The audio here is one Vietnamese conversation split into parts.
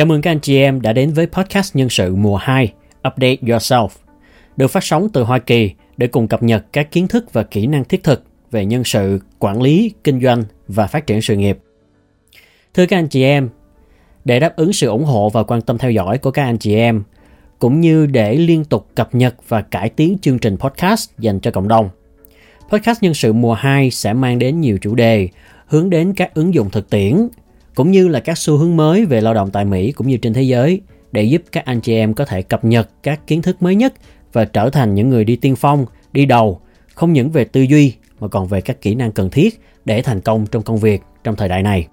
Chào mừng các anh chị em đã đến với podcast nhân sự mùa 2 Update Yourself, được phát sóng từ Hoa Kỳ để cùng cập nhật các kiến thức và kỹ năng thiết thực về nhân sự, quản lý, kinh doanh và phát triển sự nghiệp. Thưa các anh chị em, để đáp ứng sự ủng hộ và quan tâm theo dõi của các anh chị em, cũng như để liên tục cập nhật và cải tiến chương trình podcast dành cho cộng đồng. Podcast nhân sự mùa 2 sẽ mang đến nhiều chủ đề hướng đến các ứng dụng thực tiễn cũng như là các xu hướng mới về lao động tại Mỹ cũng như trên thế giới để giúp các anh chị em có thể cập nhật các kiến thức mới nhất và trở thành những người đi tiên phong, đi đầu, không những về tư duy mà còn về các kỹ năng cần thiết để thành công trong công việc trong thời đại này.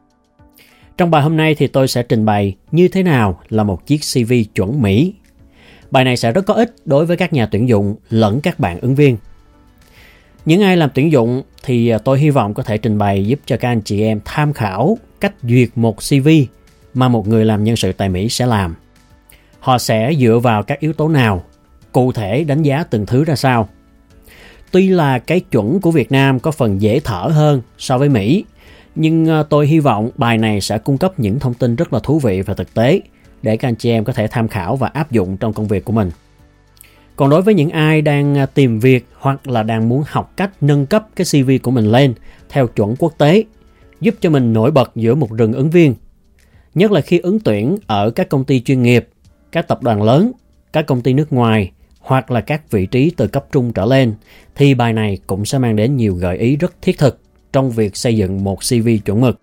Trong bài hôm nay thì tôi sẽ trình bày như thế nào là một chiếc CV chuẩn Mỹ. Bài này sẽ rất có ích đối với các nhà tuyển dụng lẫn các bạn ứng viên. Những ai làm tuyển dụng thì à, tôi hy vọng có thể trình bày giúp cho các anh chị em tham khảo cách duyệt một CV mà một người làm nhân sự tại Mỹ sẽ làm. Họ sẽ dựa vào các yếu tố nào, cụ thể đánh giá từng thứ ra sao. Tuy là cái chuẩn của Việt Nam có phần dễ thở hơn so với Mỹ, nhưng à, tôi hy vọng bài này sẽ cung cấp những thông tin rất là thú vị và thực tế để các anh chị em có thể tham khảo và áp dụng trong công việc của mình. Còn đối với những ai đang à, tìm việc hoặc là đang muốn học cách nâng cấp cái CV của mình lên theo chuẩn quốc tế giúp cho mình nổi bật giữa một rừng ứng viên. Nhất là khi ứng tuyển ở các công ty chuyên nghiệp, các tập đoàn lớn, các công ty nước ngoài hoặc là các vị trí từ cấp trung trở lên thì bài này cũng sẽ mang đến nhiều gợi ý rất thiết thực trong việc xây dựng một CV chuẩn mực.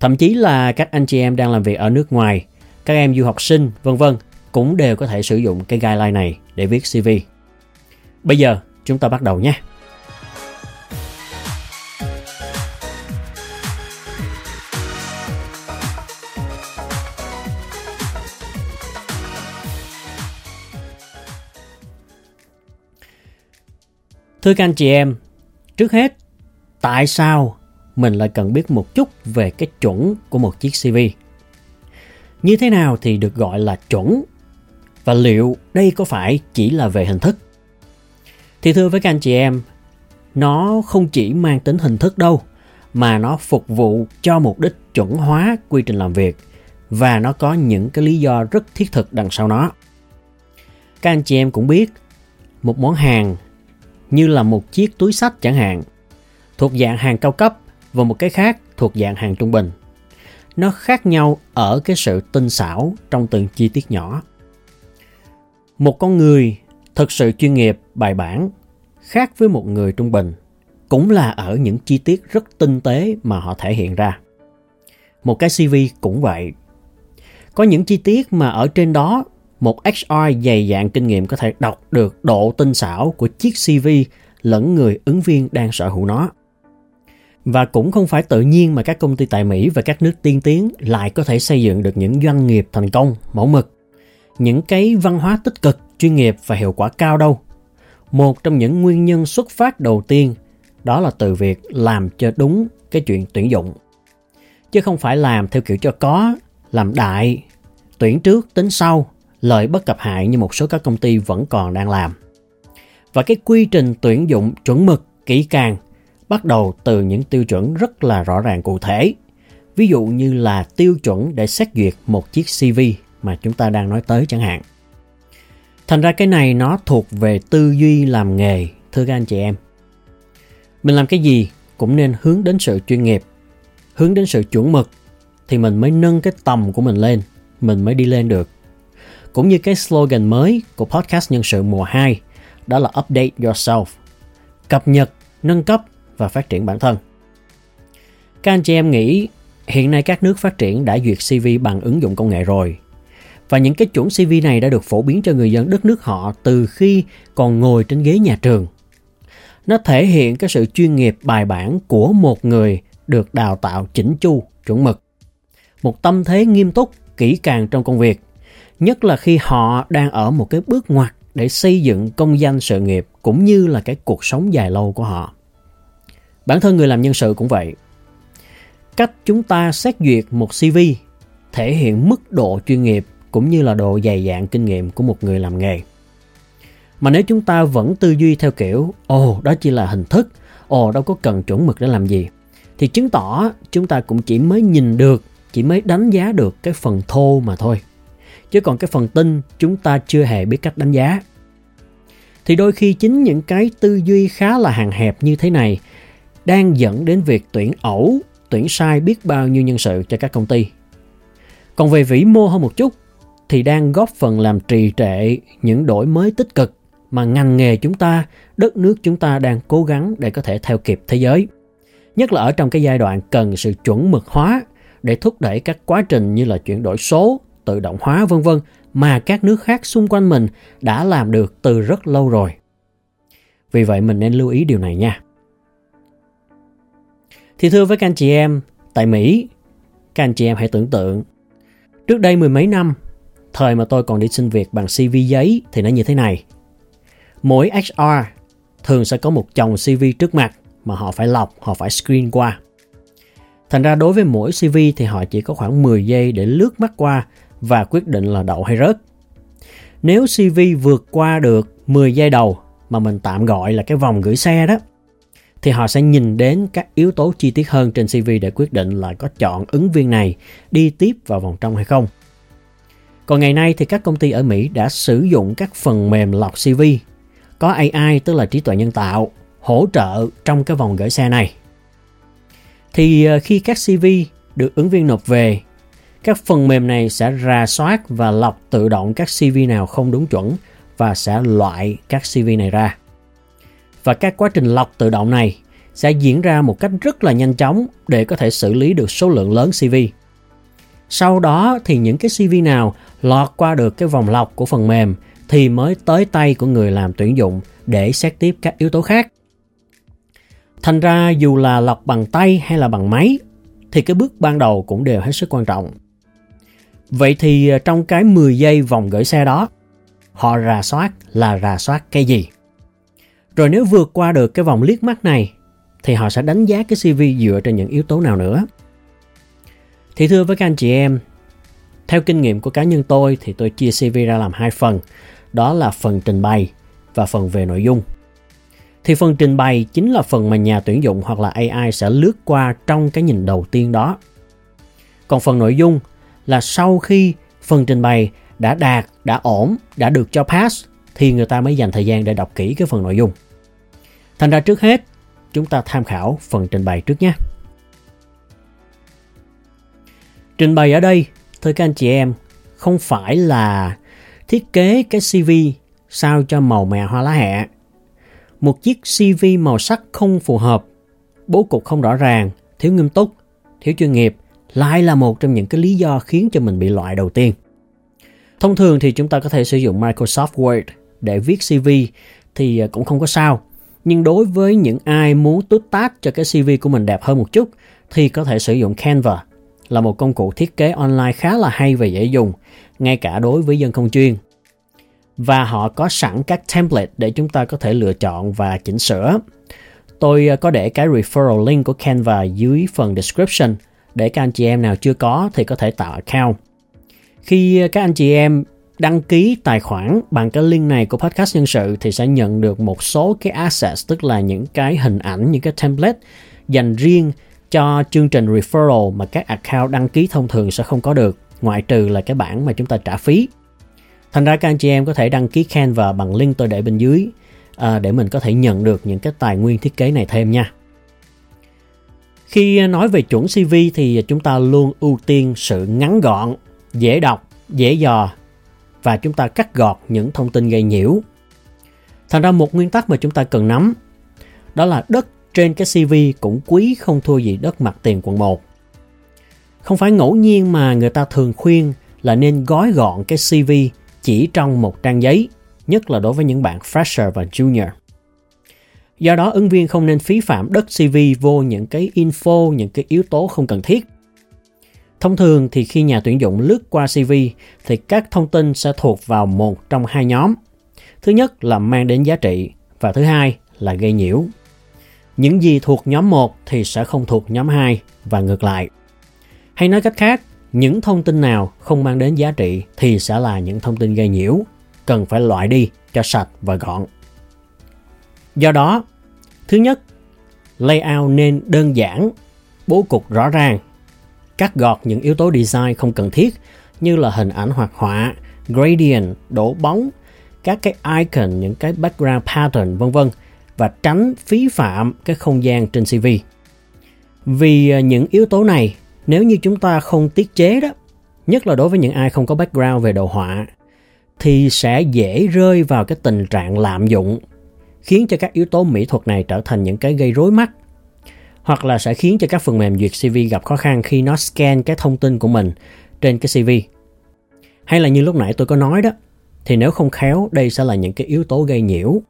Thậm chí là các anh chị em đang làm việc ở nước ngoài, các em du học sinh, vân vân cũng đều có thể sử dụng cái guideline này để viết CV. Bây giờ chúng ta bắt đầu nhé. Thưa các anh chị em, trước hết, tại sao mình lại cần biết một chút về cái chuẩn của một chiếc CV? Như thế nào thì được gọi là chuẩn? Và liệu đây có phải chỉ là về hình thức? Thì thưa với các anh chị em, nó không chỉ mang tính hình thức đâu, mà nó phục vụ cho mục đích chuẩn hóa quy trình làm việc và nó có những cái lý do rất thiết thực đằng sau nó. Các anh chị em cũng biết, một món hàng như là một chiếc túi sách chẳng hạn, thuộc dạng hàng cao cấp và một cái khác thuộc dạng hàng trung bình. Nó khác nhau ở cái sự tinh xảo trong từng chi tiết nhỏ. Một con người thực sự chuyên nghiệp, bài bản khác với một người trung bình cũng là ở những chi tiết rất tinh tế mà họ thể hiện ra. Một cái CV cũng vậy. Có những chi tiết mà ở trên đó một HR dày dạn kinh nghiệm có thể đọc được độ tinh xảo của chiếc CV lẫn người ứng viên đang sở hữu nó. Và cũng không phải tự nhiên mà các công ty tại Mỹ và các nước tiên tiến lại có thể xây dựng được những doanh nghiệp thành công, mẫu mực. Những cái văn hóa tích cực, chuyên nghiệp và hiệu quả cao đâu. Một trong những nguyên nhân xuất phát đầu tiên đó là từ việc làm cho đúng cái chuyện tuyển dụng. Chứ không phải làm theo kiểu cho có, làm đại, tuyển trước tính sau lợi bất cập hại như một số các công ty vẫn còn đang làm. Và cái quy trình tuyển dụng chuẩn mực, kỹ càng bắt đầu từ những tiêu chuẩn rất là rõ ràng cụ thể. Ví dụ như là tiêu chuẩn để xét duyệt một chiếc CV mà chúng ta đang nói tới chẳng hạn. Thành ra cái này nó thuộc về tư duy làm nghề, thưa các anh chị em. Mình làm cái gì cũng nên hướng đến sự chuyên nghiệp, hướng đến sự chuẩn mực thì mình mới nâng cái tầm của mình lên, mình mới đi lên được cũng như cái slogan mới của podcast nhân sự mùa 2, đó là Update Yourself, cập nhật, nâng cấp và phát triển bản thân. Các anh chị em nghĩ hiện nay các nước phát triển đã duyệt CV bằng ứng dụng công nghệ rồi. Và những cái chuẩn CV này đã được phổ biến cho người dân đất nước họ từ khi còn ngồi trên ghế nhà trường. Nó thể hiện cái sự chuyên nghiệp bài bản của một người được đào tạo chỉnh chu, chuẩn mực. Một tâm thế nghiêm túc, kỹ càng trong công việc – nhất là khi họ đang ở một cái bước ngoặt để xây dựng công danh sự nghiệp cũng như là cái cuộc sống dài lâu của họ. Bản thân người làm nhân sự cũng vậy. Cách chúng ta xét duyệt một CV thể hiện mức độ chuyên nghiệp cũng như là độ dày dạn kinh nghiệm của một người làm nghề. Mà nếu chúng ta vẫn tư duy theo kiểu ồ đó chỉ là hình thức, ồ đâu có cần chuẩn mực để làm gì thì chứng tỏ chúng ta cũng chỉ mới nhìn được chỉ mới đánh giá được cái phần thô mà thôi. Chứ còn cái phần tinh chúng ta chưa hề biết cách đánh giá. Thì đôi khi chính những cái tư duy khá là hàng hẹp như thế này đang dẫn đến việc tuyển ẩu, tuyển sai biết bao nhiêu nhân sự cho các công ty. Còn về vĩ mô hơn một chút thì đang góp phần làm trì trệ những đổi mới tích cực mà ngành nghề chúng ta, đất nước chúng ta đang cố gắng để có thể theo kịp thế giới. Nhất là ở trong cái giai đoạn cần sự chuẩn mực hóa để thúc đẩy các quá trình như là chuyển đổi số, tự động hóa vân vân mà các nước khác xung quanh mình đã làm được từ rất lâu rồi. Vì vậy mình nên lưu ý điều này nha. Thì thưa với các anh chị em, tại Mỹ, các anh chị em hãy tưởng tượng Trước đây mười mấy năm, thời mà tôi còn đi xin việc bằng CV giấy thì nó như thế này. Mỗi HR thường sẽ có một chồng CV trước mặt mà họ phải lọc, họ phải screen qua. Thành ra đối với mỗi CV thì họ chỉ có khoảng 10 giây để lướt mắt qua và quyết định là đậu hay rớt. Nếu CV vượt qua được 10 giây đầu mà mình tạm gọi là cái vòng gửi xe đó thì họ sẽ nhìn đến các yếu tố chi tiết hơn trên CV để quyết định là có chọn ứng viên này đi tiếp vào vòng trong hay không. Còn ngày nay thì các công ty ở Mỹ đã sử dụng các phần mềm lọc CV có AI tức là trí tuệ nhân tạo hỗ trợ trong cái vòng gửi xe này. Thì ờ, khi các CV được ứng viên nộp về, các phần mềm này sẽ rà soát và lọc tự động các CV nào không đúng chuẩn và sẽ loại các CV này ra. Và các quá trình lọc tự động này sẽ diễn ra một cách rất là nhanh chóng để có thể xử lý được số lượng lớn CV. Sau đó thì những cái CV nào lọt qua được cái vòng lọc của phần mềm thì mới tới tay của người làm tuyển dụng để xét tiếp các yếu tố khác. Thành ra dù là lọc bằng tay hay là bằng máy thì cái bước ban đầu cũng đều hết sức quan trọng. Vậy thì ờ, trong cái 10 giây vòng gửi xe đó, họ rà soát là rà soát cái gì? Rồi nếu vượt qua được cái vòng liếc mắt này thì họ sẽ đánh giá cái CV dựa trên những yếu tố nào nữa. Thì thưa với các anh chị em, theo kinh nghiệm của cá nhân tôi thì tôi chia CV ra làm hai phần, đó là phần trình bày và phần về nội dung. Thì phần trình bày chính là phần mà nhà tuyển dụng hoặc là AI sẽ lướt qua trong cái nhìn đầu tiên đó. Còn phần nội dung là sau khi phần trình bày đã đạt, đã ổn, đã được cho pass thì người ta mới dành thời gian để đọc kỹ cái phần nội dung. Thành ra trước hết, chúng ta tham khảo phần trình bày trước nhé. Trình bày ở đây, thưa các anh chị em, không phải là thiết kế cái CV sao cho màu mè hoa lá hẹ. Một chiếc CV màu sắc không phù hợp, bố cục không rõ ràng, thiếu nghiêm túc, thiếu chuyên nghiệp lại là một trong những cái lý do khiến cho mình bị loại đầu tiên. Thông thường thì chúng ta có thể sử dụng Microsoft Word để viết CV thì à, cũng không có sao. Nhưng đối với những ai muốn tút tát cho cái CV của mình đẹp hơn một chút thì có thể sử dụng Canva là một công cụ thiết kế online khá là hay và dễ dùng, ngay cả đối với dân không chuyên. Và họ có sẵn các template để chúng ta có thể lựa chọn và chỉnh sửa. Tôi ờ, có để cái referral link của Canva dưới phần description để các anh chị em nào chưa có thì có thể tạo account. Khi ờ, các anh chị em đăng ký tài khoản bằng cái link này của podcast nhân sự thì sẽ nhận được một số cái assets tức là những cái hình ảnh những cái template dành riêng cho chương trình referral mà các account đăng ký thông thường sẽ không có được ngoại trừ là cái bản mà chúng ta trả phí thành ra các anh chị em có thể đăng ký Canva bằng link tôi để bên dưới à, để mình có thể nhận được những cái tài nguyên thiết kế này thêm nha khi nói về chuẩn CV thì chúng ta luôn ưu tiên sự ngắn gọn dễ đọc dễ dò và chúng ta cắt gọt những thông tin gây nhiễu. Thành ra một nguyên tắc mà chúng ta cần nắm đó là đất trên cái CV cũng quý không thua gì đất mặt tiền quận 1. Không phải ngẫu nhiên mà người ta thường khuyên là nên gói gọn cái CV chỉ trong một trang giấy, nhất là đối với những bạn fresher và junior. Do đó ứng viên không nên phí phạm đất CV vô những cái info, những cái yếu tố không cần thiết. Thông thường thì khi nhà tuyển dụng lướt qua CV thì các thông tin sẽ thuộc vào một trong hai nhóm. Thứ nhất là mang đến giá trị và thứ hai là gây nhiễu. Những gì thuộc nhóm 1 thì sẽ không thuộc nhóm 2 và ngược lại. Hay nói cách khác, những thông tin nào không mang đến giá trị thì sẽ là những thông tin gây nhiễu, cần phải loại đi cho sạch và gọn. Do đó, thứ nhất, layout nên đơn giản, bố cục rõ ràng cắt gọt những yếu tố design không cần thiết như là hình ảnh hoạt họa, gradient, đổ bóng, các cái icon, những cái background pattern vân vân và tránh phí phạm cái không gian trên CV. Vì à, những yếu tố này, nếu như chúng ta không tiết chế đó, nhất là đối với những ai không có background về đồ họa, thì sẽ dễ rơi vào cái tình trạng lạm dụng, khiến cho các yếu tố mỹ thuật này trở thành những cái gây rối mắt hoặc là sẽ khiến cho các phần mềm duyệt CV gặp khó khăn khi nó scan cái thông tin của mình trên cái CV. Hay là như lúc nãy tôi có nói đó, thì nếu không khéo đây sẽ là những cái yếu tố gây nhiễu.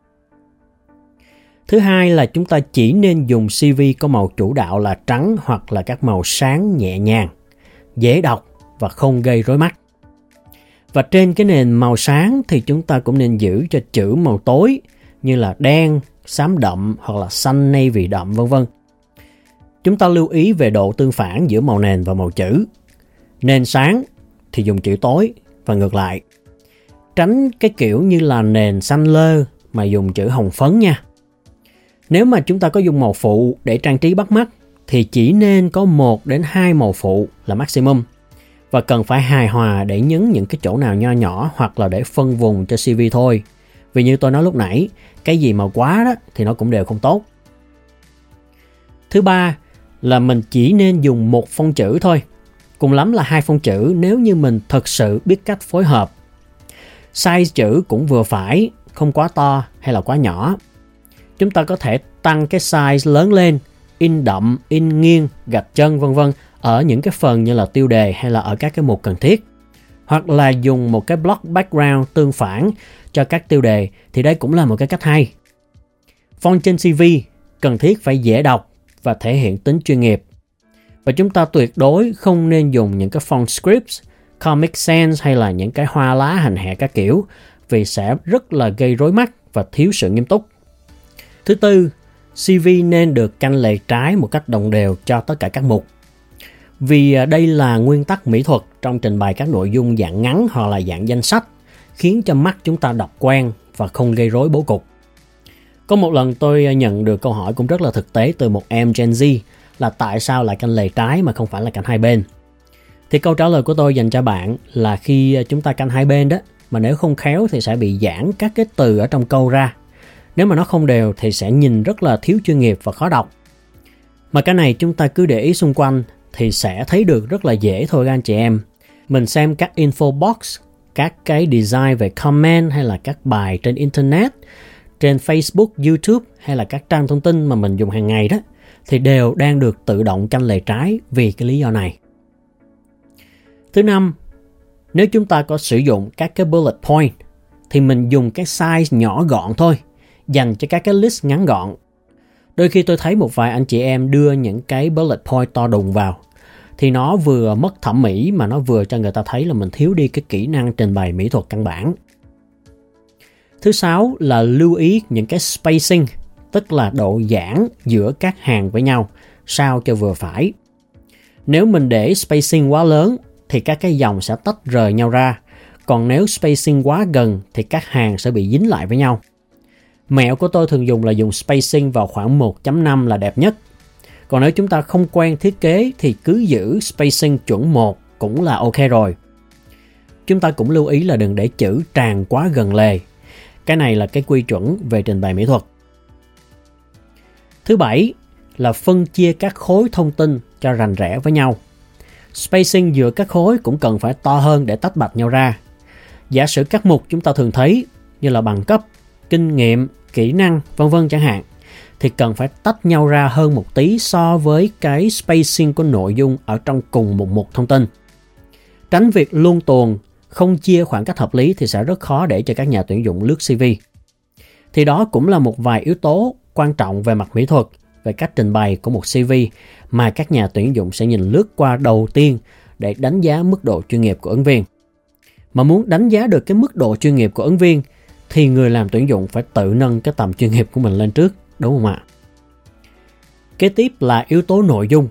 Thứ hai là chúng ta chỉ nên dùng CV có màu chủ đạo là trắng hoặc là các màu sáng nhẹ nhàng, dễ đọc và không gây rối mắt. Và trên cái nền màu sáng thì chúng ta cũng nên giữ cho chữ màu tối như là đen, xám đậm hoặc là xanh navy đậm vân vân. Chúng ta lưu ý về độ tương phản giữa màu nền và màu chữ. Nền sáng thì dùng chữ tối và ngược lại. Tránh cái kiểu như là nền xanh lơ mà dùng chữ hồng phấn nha. Nếu mà chúng ta có dùng màu phụ để trang trí bắt mắt thì chỉ nên có 1 đến 2 màu phụ là maximum và cần phải hài hòa để nhấn những cái chỗ nào nho nhỏ hoặc là để phân vùng cho CV thôi. Vì như tôi nói lúc nãy, cái gì mà quá đó thì nó cũng đều không tốt. Thứ ba là mình chỉ nên dùng một phông chữ thôi. Cùng lắm là hai phông chữ nếu như mình thật sự biết cách phối hợp. Size chữ cũng vừa phải, không quá to hay là quá nhỏ. Chúng ta có thể tăng cái size lớn lên, in đậm, in nghiêng, gạch chân vân vân ở những cái phần như là tiêu đề hay là ở các cái mục cần thiết. Hoặc là dùng một cái block background tương phản cho các tiêu đề thì đây cũng là một cái cách hay. Font trên CV cần thiết phải dễ đọc và thể hiện tính chuyên nghiệp. Và chúng ta tuyệt đối không nên dùng những cái font scripts, Comic Sans hay là những cái hoa lá hành hạ các kiểu vì sẽ rất là gây rối mắt và thiếu sự nghiêm túc. Thứ tư, CV nên được canh lề trái một cách đồng đều cho tất cả các mục. Vì à, đây là nguyên tắc mỹ thuật trong trình bày các nội dung dạng ngắn hoặc là dạng danh sách, khiến cho mắt chúng ta đọc quen và không gây rối bố cục. Có một lần tôi à, nhận được câu hỏi cũng rất là thực tế từ một em Gen Z là tại sao lại canh lề trái mà không phải là canh hai bên. Thì câu trả lời của tôi dành cho bạn là khi à, chúng ta canh hai bên đó mà nếu không khéo thì sẽ bị giãn các cái từ ở trong câu ra. Nếu mà nó không đều thì sẽ nhìn rất là thiếu chuyên nghiệp và khó đọc. Mà cái này chúng ta cứ để ý xung quanh thì sẽ thấy được rất là dễ thôi các anh chị em. Mình xem các info box, các cái design về comment hay là các bài trên internet trên Facebook, YouTube hay là các trang thông tin mà mình dùng hàng ngày đó thì đều đang được tự động canh lề trái vì cái lý do này. Thứ năm, nếu chúng ta có sử dụng các cái bullet point thì mình dùng cái size nhỏ gọn thôi, dành cho các cái list ngắn gọn. Đôi khi tôi thấy một vài anh chị em đưa những cái bullet point to đùng vào thì nó vừa mất thẩm mỹ mà nó vừa cho người ta thấy là mình thiếu đi cái kỹ năng trình bày mỹ thuật căn bản. Thứ sáu là lưu ý những cái spacing, tức là độ giãn giữa các hàng với nhau, sao cho vừa phải. Nếu mình để spacing quá lớn thì các cái dòng sẽ tách rời nhau ra, còn nếu spacing quá gần thì các hàng sẽ bị dính lại với nhau. Mẹo của tôi thường dùng là dùng spacing vào khoảng 1.5 là đẹp nhất. Còn nếu chúng ta không quen thiết kế thì cứ giữ spacing chuẩn 1 cũng là ok rồi. Chúng ta cũng lưu ý là đừng để chữ tràn quá gần lề cái này là cái quy chuẩn về trình bày mỹ thuật. Thứ bảy là phân chia các khối thông tin cho rành rẽ với nhau. Spacing giữa các khối cũng cần phải to hơn để tách bạch nhau ra. Giả sử các mục chúng ta thường thấy như là bằng cấp, kinh nghiệm, kỹ năng, vân vân chẳng hạn thì cần phải tách nhau ra hơn một tí so với cái spacing của nội dung ở trong cùng một mục thông tin. Tránh việc luôn tuồn không chia khoảng cách hợp lý thì sẽ rất khó để cho các nhà tuyển dụng lướt CV. Thì đó cũng là một vài yếu tố quan trọng về mặt mỹ thuật, về cách trình bày của một CV mà các nhà tuyển dụng sẽ nhìn lướt qua đầu tiên để đánh giá mức độ chuyên nghiệp của ứng viên. Mà muốn đánh giá được cái mức độ chuyên nghiệp của ứng viên thì người làm tuyển dụng phải tự nâng cái tầm chuyên nghiệp của mình lên trước, đúng không ạ? Kế tiếp là yếu tố nội dung.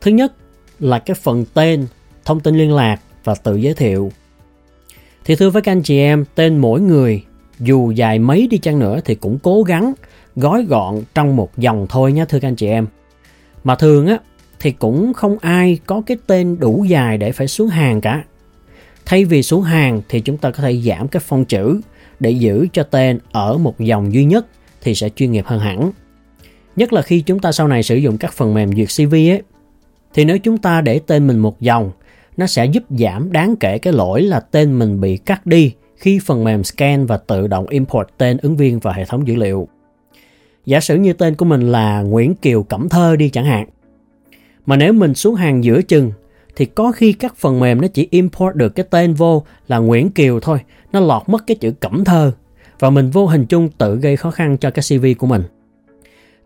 Thứ nhất là cái phần tên, thông tin liên lạc và tự giới thiệu thì thưa với các anh chị em, tên mỗi người dù dài mấy đi chăng nữa thì cũng cố gắng gói gọn trong một dòng thôi nhé thưa các anh chị em. Mà thường á thì cũng không ai có cái tên đủ dài để phải xuống hàng cả. Thay vì xuống hàng thì chúng ta có thể giảm cái phong chữ để giữ cho tên ở một dòng duy nhất thì sẽ chuyên nghiệp hơn hẳn. Nhất là khi chúng ta sau này sử dụng các phần mềm duyệt CV ấy, thì nếu chúng ta để tên mình một dòng, nó sẽ giúp giảm đáng kể cái lỗi là tên mình bị cắt đi khi phần mềm scan và tự động import tên ứng viên vào hệ thống dữ liệu. Giả sử như tên của mình là Nguyễn Kiều Cẩm Thơ đi chẳng hạn. Mà nếu mình xuống hàng giữa chừng thì có khi các phần mềm nó chỉ import được cái tên vô là Nguyễn Kiều thôi, nó lọt mất cái chữ Cẩm Thơ và mình vô hình chung tự gây khó khăn cho cái CV của mình.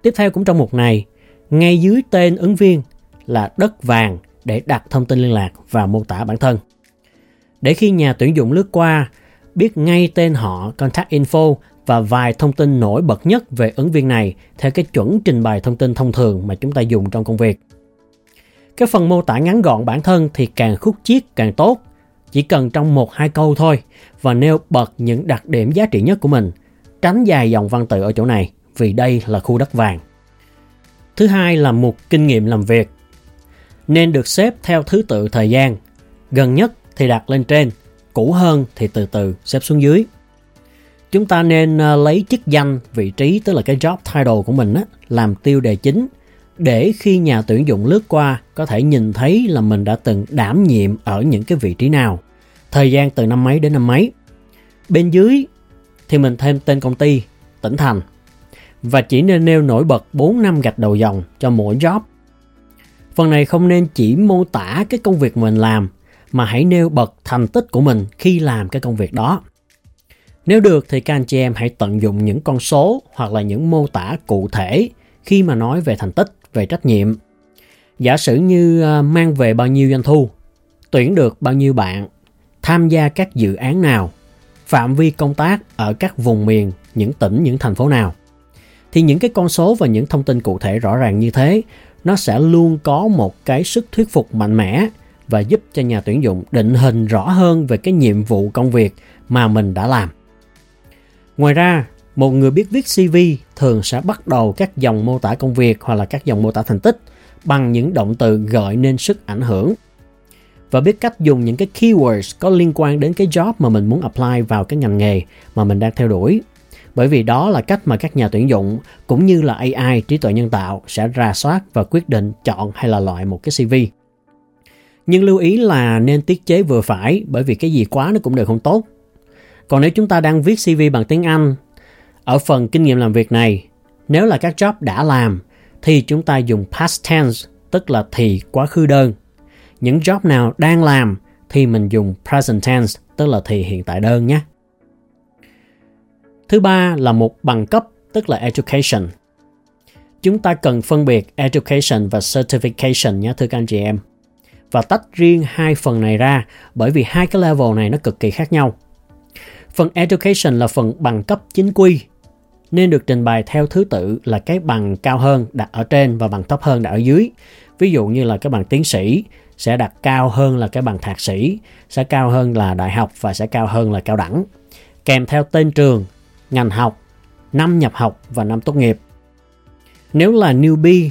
Tiếp theo cũng trong mục này, ngay dưới tên ứng viên là đất vàng để đặt thông tin liên lạc và mô tả bản thân. Để khi nhà tuyển dụng lướt qua, biết ngay tên họ, contact info và vài thông tin nổi bật nhất về ứng viên này theo cái chuẩn trình bày thông tin thông thường mà chúng ta dùng trong công việc. Cái phần mô tả ngắn gọn bản thân thì càng khúc chiết càng tốt, chỉ cần trong một hai câu thôi và nêu bật những đặc điểm giá trị nhất của mình, tránh dài dòng văn tự ở chỗ này vì đây là khu đất vàng. Thứ hai là một kinh nghiệm làm việc. Nên được xếp theo thứ tự thời gian, gần nhất thì đặt lên trên, cũ hơn thì từ từ xếp xuống dưới. Chúng ta nên ờ, lấy chức danh, vị trí tức là cái job title của mình á, làm tiêu đề chính để khi nhà tuyển dụng lướt qua có thể nhìn thấy là mình đã từng đảm nhiệm ở những cái vị trí nào, thời gian từ năm mấy đến năm mấy. Bên dưới thì mình thêm tên công ty, tỉnh thành và chỉ nên nêu nổi bật 4 năm gạch đầu dòng cho mỗi job. Phần này không nên chỉ mô tả cái công việc mình làm mà hãy nêu bật thành tích của mình khi làm cái công việc đó. Nếu được thì các anh chị em hãy tận dụng những con số hoặc là những mô tả cụ thể khi mà nói về thành tích, về trách nhiệm. Giả sử như à, mang về bao nhiêu doanh thu, tuyển được bao nhiêu bạn, tham gia các dự án nào, phạm vi công tác ở các vùng miền, những tỉnh, những thành phố nào. Thì những cái con số và những thông tin cụ thể rõ ràng như thế, nó sẽ luôn có một cái sức thuyết phục mạnh mẽ và giúp cho nhà tuyển dụng định hình rõ hơn về cái nhiệm vụ công việc mà mình đã làm. Ngoài ra, một người biết viết CV thường sẽ bắt đầu các dòng mô tả công việc hoặc là các dòng mô tả thành tích bằng những động từ gợi nên sức ảnh hưởng và biết cách dùng những cái keywords có liên quan đến cái job mà mình muốn apply vào cái ngành nghề mà mình đang theo đuổi. Bởi vì đó là cách mà các nhà tuyển dụng cũng như là AI trí tuệ nhân tạo sẽ rà soát và quyết định chọn hay là loại một cái CV. Nhưng lưu ý là nên tiết chế vừa phải bởi vì cái gì quá nó cũng đều không tốt. Còn nếu chúng ta đang viết CV bằng tiếng Anh, ở phần kinh nghiệm làm việc này, nếu là các job đã làm thì chúng ta dùng past tense, tức là thì quá khứ đơn. Những job nào đang làm thì mình dùng present tense, tức là thì hiện tại đơn nhé. Thứ ba là một bằng cấp, tức là education. Chúng ta cần phân biệt education và certification nhé thưa các anh chị em. Và tách riêng hai phần này ra bởi vì hai cái level này nó cực kỳ khác nhau. Phần education là phần bằng cấp chính quy nên được trình bày theo thứ tự là cái bằng cao hơn đặt ở trên và bằng thấp hơn đặt ở dưới. Ví dụ như là cái bằng tiến sĩ sẽ đặt cao hơn là cái bằng thạc sĩ, sẽ cao hơn là đại học và sẽ cao hơn là cao đẳng. Kèm theo tên trường, ngành học, năm nhập học và năm tốt nghiệp. Nếu là newbie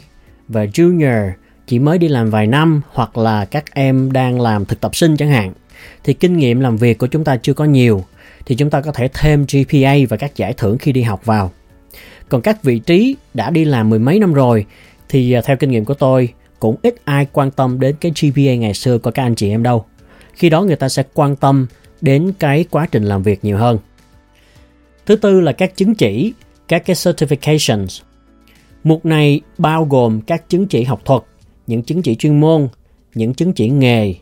và junior chỉ mới đi làm vài năm hoặc là các em đang làm thực tập sinh chẳng hạn thì kinh nghiệm làm việc của chúng ta chưa có nhiều thì chúng ta có thể thêm GPA và các giải thưởng khi đi học vào. Còn các vị trí đã đi làm mười mấy năm rồi thì à, theo kinh nghiệm của tôi cũng ít ai quan tâm đến cái GPA ngày xưa của các anh chị em đâu. Khi đó người ta sẽ quan tâm đến cái quá trình làm việc nhiều hơn. Thứ tư là các chứng chỉ, các cái certifications. Mục này bao gồm các chứng chỉ học thuật, những chứng chỉ chuyên môn, những chứng chỉ nghề,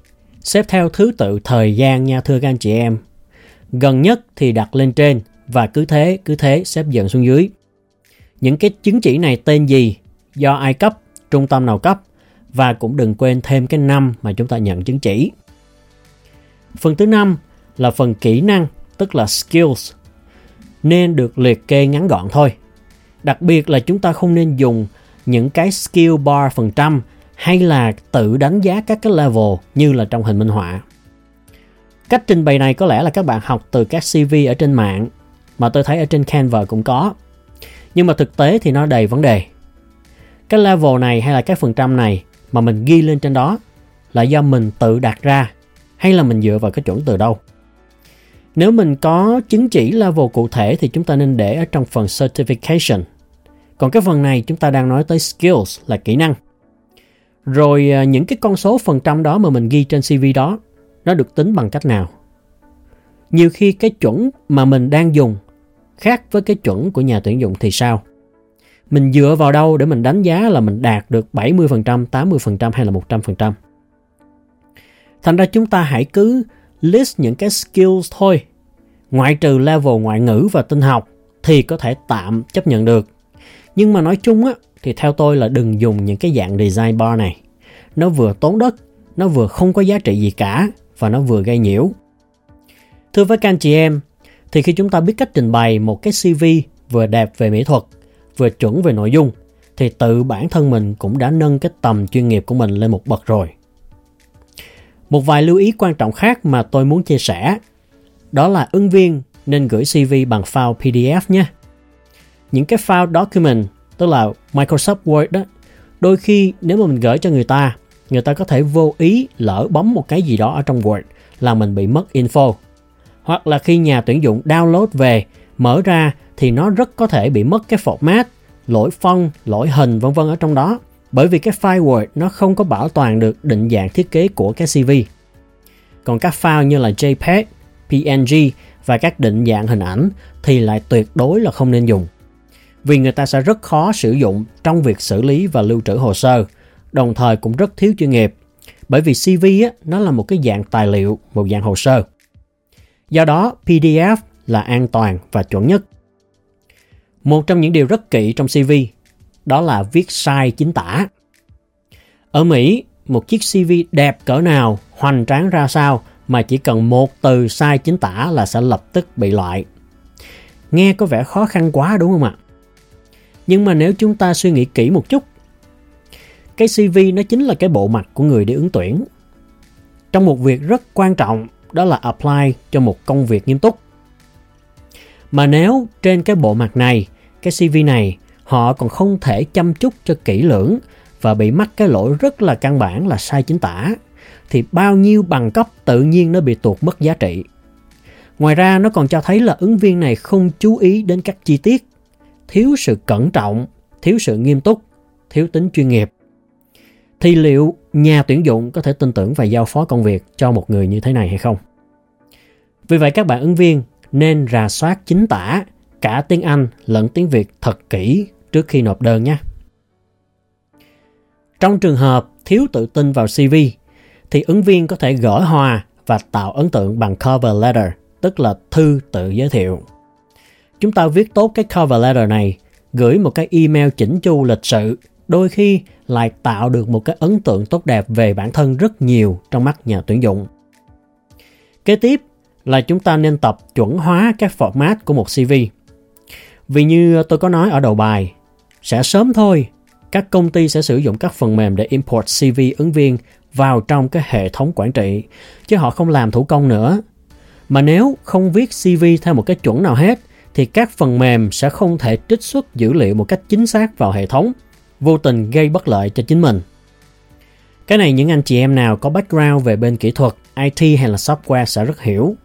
xếp theo thứ tự thời gian nha thưa các anh chị em. Gần nhất thì đặt lên trên và cứ thế, cứ thế xếp dần xuống dưới. Những cái chứng chỉ này tên gì, do ai cấp, trung tâm nào cấp và cũng đừng quên thêm cái năm mà chúng ta nhận chứng chỉ. Phần thứ năm là phần kỹ năng, tức là skills, nên được liệt kê ngắn gọn thôi. Đặc biệt là chúng ta không nên dùng những cái skill bar phần trăm hay là tự đánh giá các cái level như là trong hình minh họa. Cách trình bày này có lẽ là các bạn học từ các CV ở trên mạng, mà tôi thấy ở trên Canva cũng có. Nhưng mà thực tế thì nó đầy vấn đề. Cái level này hay là cái phần trăm này mà mình ghi lên trên đó là do mình tự đặt ra, hay là mình dựa vào cái chuẩn từ đâu. Nếu mình có chứng chỉ level cụ thể thì chúng ta nên để ở trong phần certification. Còn cái phần này chúng ta đang nói tới skills là kỹ năng. Rồi à, những cái con số phần trăm đó mà mình ghi trên CV đó nó được tính bằng cách nào? Nhiều khi cái chuẩn mà mình đang dùng khác với cái chuẩn của nhà tuyển dụng thì sao? Mình dựa vào đâu để mình đánh giá là mình đạt được 70%, 80% hay là 100%? Thành ra chúng ta hãy cứ list những cái skills thôi. Ngoại trừ level ngoại ngữ và tin học thì có thể tạm chấp nhận được. Nhưng mà nói chung á, thì theo tôi là đừng dùng những cái dạng design bar này. Nó vừa tốn đất, nó vừa không có giá trị gì cả và nó vừa gây nhiễu. Thưa với các anh chị em, thì khi chúng ta biết cách trình bày một cái CV vừa đẹp về mỹ thuật, vừa chuẩn về nội dung, thì tự bản thân mình cũng đã nâng cái tầm chuyên nghiệp của mình lên một bậc rồi. Một vài lưu ý quan trọng khác mà tôi muốn chia sẻ, đó là ứng viên nên gửi CV bằng file PDF nhé. Những cái file document, tức là Microsoft Word đó, đôi khi nếu mà mình gửi cho người ta, người ta có thể vô ý lỡ bấm một cái gì đó ở trong Word là mình bị mất info. Hoặc là khi nhà tuyển dụng download về, mở ra thì nó rất có thể bị mất cái format, lỗi phông, lỗi hình vân vân ở trong đó bởi vì cái file Word nó không có bảo toàn được định dạng thiết kế của cái CV. Còn các file như là JPEG, PNG và các định dạng hình ảnh thì lại tuyệt đối là không nên dùng. Vì người ta sẽ rất khó sử dụng trong việc xử lý và lưu trữ hồ sơ, đồng thời cũng rất thiếu chuyên nghiệp. Bởi vì CV á, nó là một cái dạng tài liệu, một dạng hồ sơ. Do đó, PDF là an toàn và chuẩn nhất. Một trong những điều rất kỵ trong CV đó là viết sai chính tả. Ở Mỹ, một chiếc CV đẹp cỡ nào, hoành tráng ra sao mà chỉ cần một từ sai chính tả là sẽ lập tức bị loại. Nghe có vẻ khó khăn quá đúng không ạ? Nhưng mà nếu chúng ta suy nghĩ kỹ một chút, cái CV nó chính là cái bộ mặt của người đi ứng tuyển. Trong một việc rất quan trọng đó là apply cho một công việc nghiêm túc. Mà nếu trên cái bộ mặt này, cái CV này họ còn không thể chăm chút cho kỹ lưỡng và bị mắc cái lỗi rất là căn bản là sai chính tả thì bao nhiêu bằng cấp tự nhiên nó bị tuột mất giá trị. Ngoài ra nó còn cho thấy là ứng viên này không chú ý đến các chi tiết, thiếu sự cẩn trọng, thiếu sự nghiêm túc, thiếu tính chuyên nghiệp. Thì liệu nhà tuyển dụng có thể tin tưởng và giao phó công việc cho một người như thế này hay không? Vì vậy các bạn ứng viên nên rà soát chính tả cả tiếng Anh lẫn tiếng Việt thật kỹ trước khi nộp đơn nhé. Trong trường hợp thiếu tự tin vào CV, thì ứng viên có thể gỡ hòa và tạo ấn tượng bằng cover letter, tức là thư tự giới thiệu. Chúng ta viết tốt cái cover letter này, gửi một cái email chỉnh chu lịch sự, đôi khi lại tạo được một cái ấn tượng tốt đẹp về bản thân rất nhiều trong mắt nhà tuyển dụng. Kế tiếp là chúng ta nên tập chuẩn hóa các format của một CV. Vì như tôi có nói ở đầu bài, sẽ sớm thôi, các công ty sẽ sử dụng các phần mềm để import CV ứng viên vào trong cái hệ thống quản trị, chứ họ không làm thủ công nữa. Mà nếu không viết CV theo một cái chuẩn nào hết, thì các phần mềm sẽ không thể trích xuất dữ liệu một cách chính xác vào hệ thống, vô tình gây bất lợi cho chính mình. Cái này những anh chị em nào có background về bên kỹ thuật, IT hay là software sẽ rất hiểu.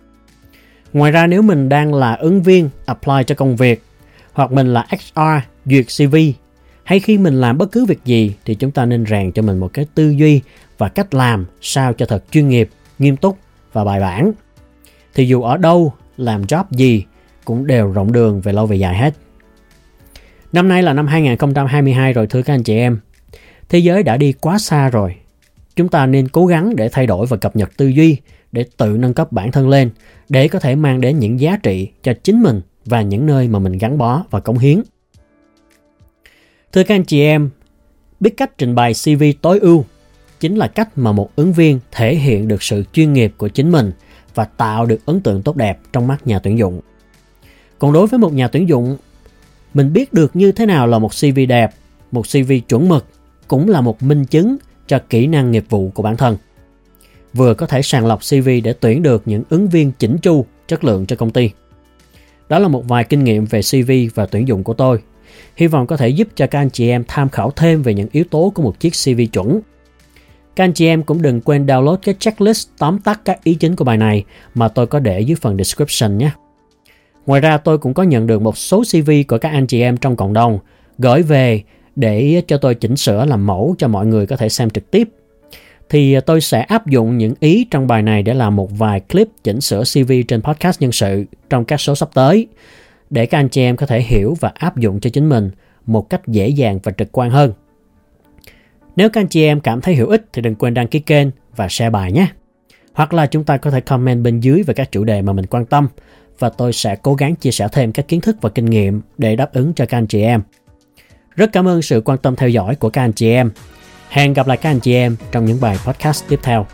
Ngoài ra nếu mình đang là ứng viên apply cho công việc hoặc mình là HR duyệt CV hay khi mình làm bất cứ việc gì thì chúng ta nên rèn cho mình một cái tư duy và cách làm sao cho thật chuyên nghiệp, nghiêm túc và bài bản. Thì dù ở đâu, làm job gì cũng đều rộng đường về lâu về dài hết. Năm nay là năm 2022 rồi thưa các anh chị em. Thế giới đã đi quá xa rồi. Chúng ta nên cố gắng để thay đổi và cập nhật tư duy để tự nâng cấp bản thân lên để có thể mang đến những giá trị cho chính mình và những nơi mà mình gắn bó và cống hiến. Thưa các anh chị em, biết cách trình bày CV tối ưu chính là cách mà một ứng viên thể hiện được sự chuyên nghiệp của chính mình và tạo được ấn tượng tốt đẹp trong mắt nhà tuyển dụng. Còn đối với một nhà tuyển dụng, mình biết được như thế nào là một CV đẹp, một CV chuẩn mực cũng là một minh chứng cho kỹ năng nghiệp vụ của bản thân. Vừa có thể sàng lọc CV để tuyển được những ứng viên chỉnh chu, chất lượng cho công ty. Đó là một vài kinh nghiệm về CV và tuyển dụng của tôi. Hy vọng có thể giúp cho các anh chị em tham khảo thêm về những yếu tố của một chiếc CV chuẩn. Các anh chị em cũng đừng quên download cái checklist tóm tắt các ý chính của bài này mà tôi có để dưới phần description nhé. Ngoài ra, tôi cũng có nhận được một số CV của các anh chị em trong cộng đồng, gửi về để cho tôi chỉnh sửa làm mẫu cho mọi người có thể xem trực tiếp. Thì à, tôi sẽ áp dụng những ý trong bài này để làm một vài clip chỉnh sửa CV trên podcast nhân sự trong các số sắp tới, để các anh chị em có thể hiểu và áp dụng cho chính mình một cách dễ dàng và trực quan hơn. Nếu các anh chị em cảm thấy hữu ích thì đừng quên đăng ký kênh và share bài nhé. Hoặc là chúng ta có thể comment bên dưới về các chủ đề mà mình quan tâm và tôi sẽ cố gắng chia sẻ thêm các kiến thức và kinh nghiệm để đáp ứng cho các anh chị em. Rất cảm ơn sự quan tâm theo dõi của các anh chị em. Hẹn gặp lại các anh chị em trong những bài podcast tiếp theo.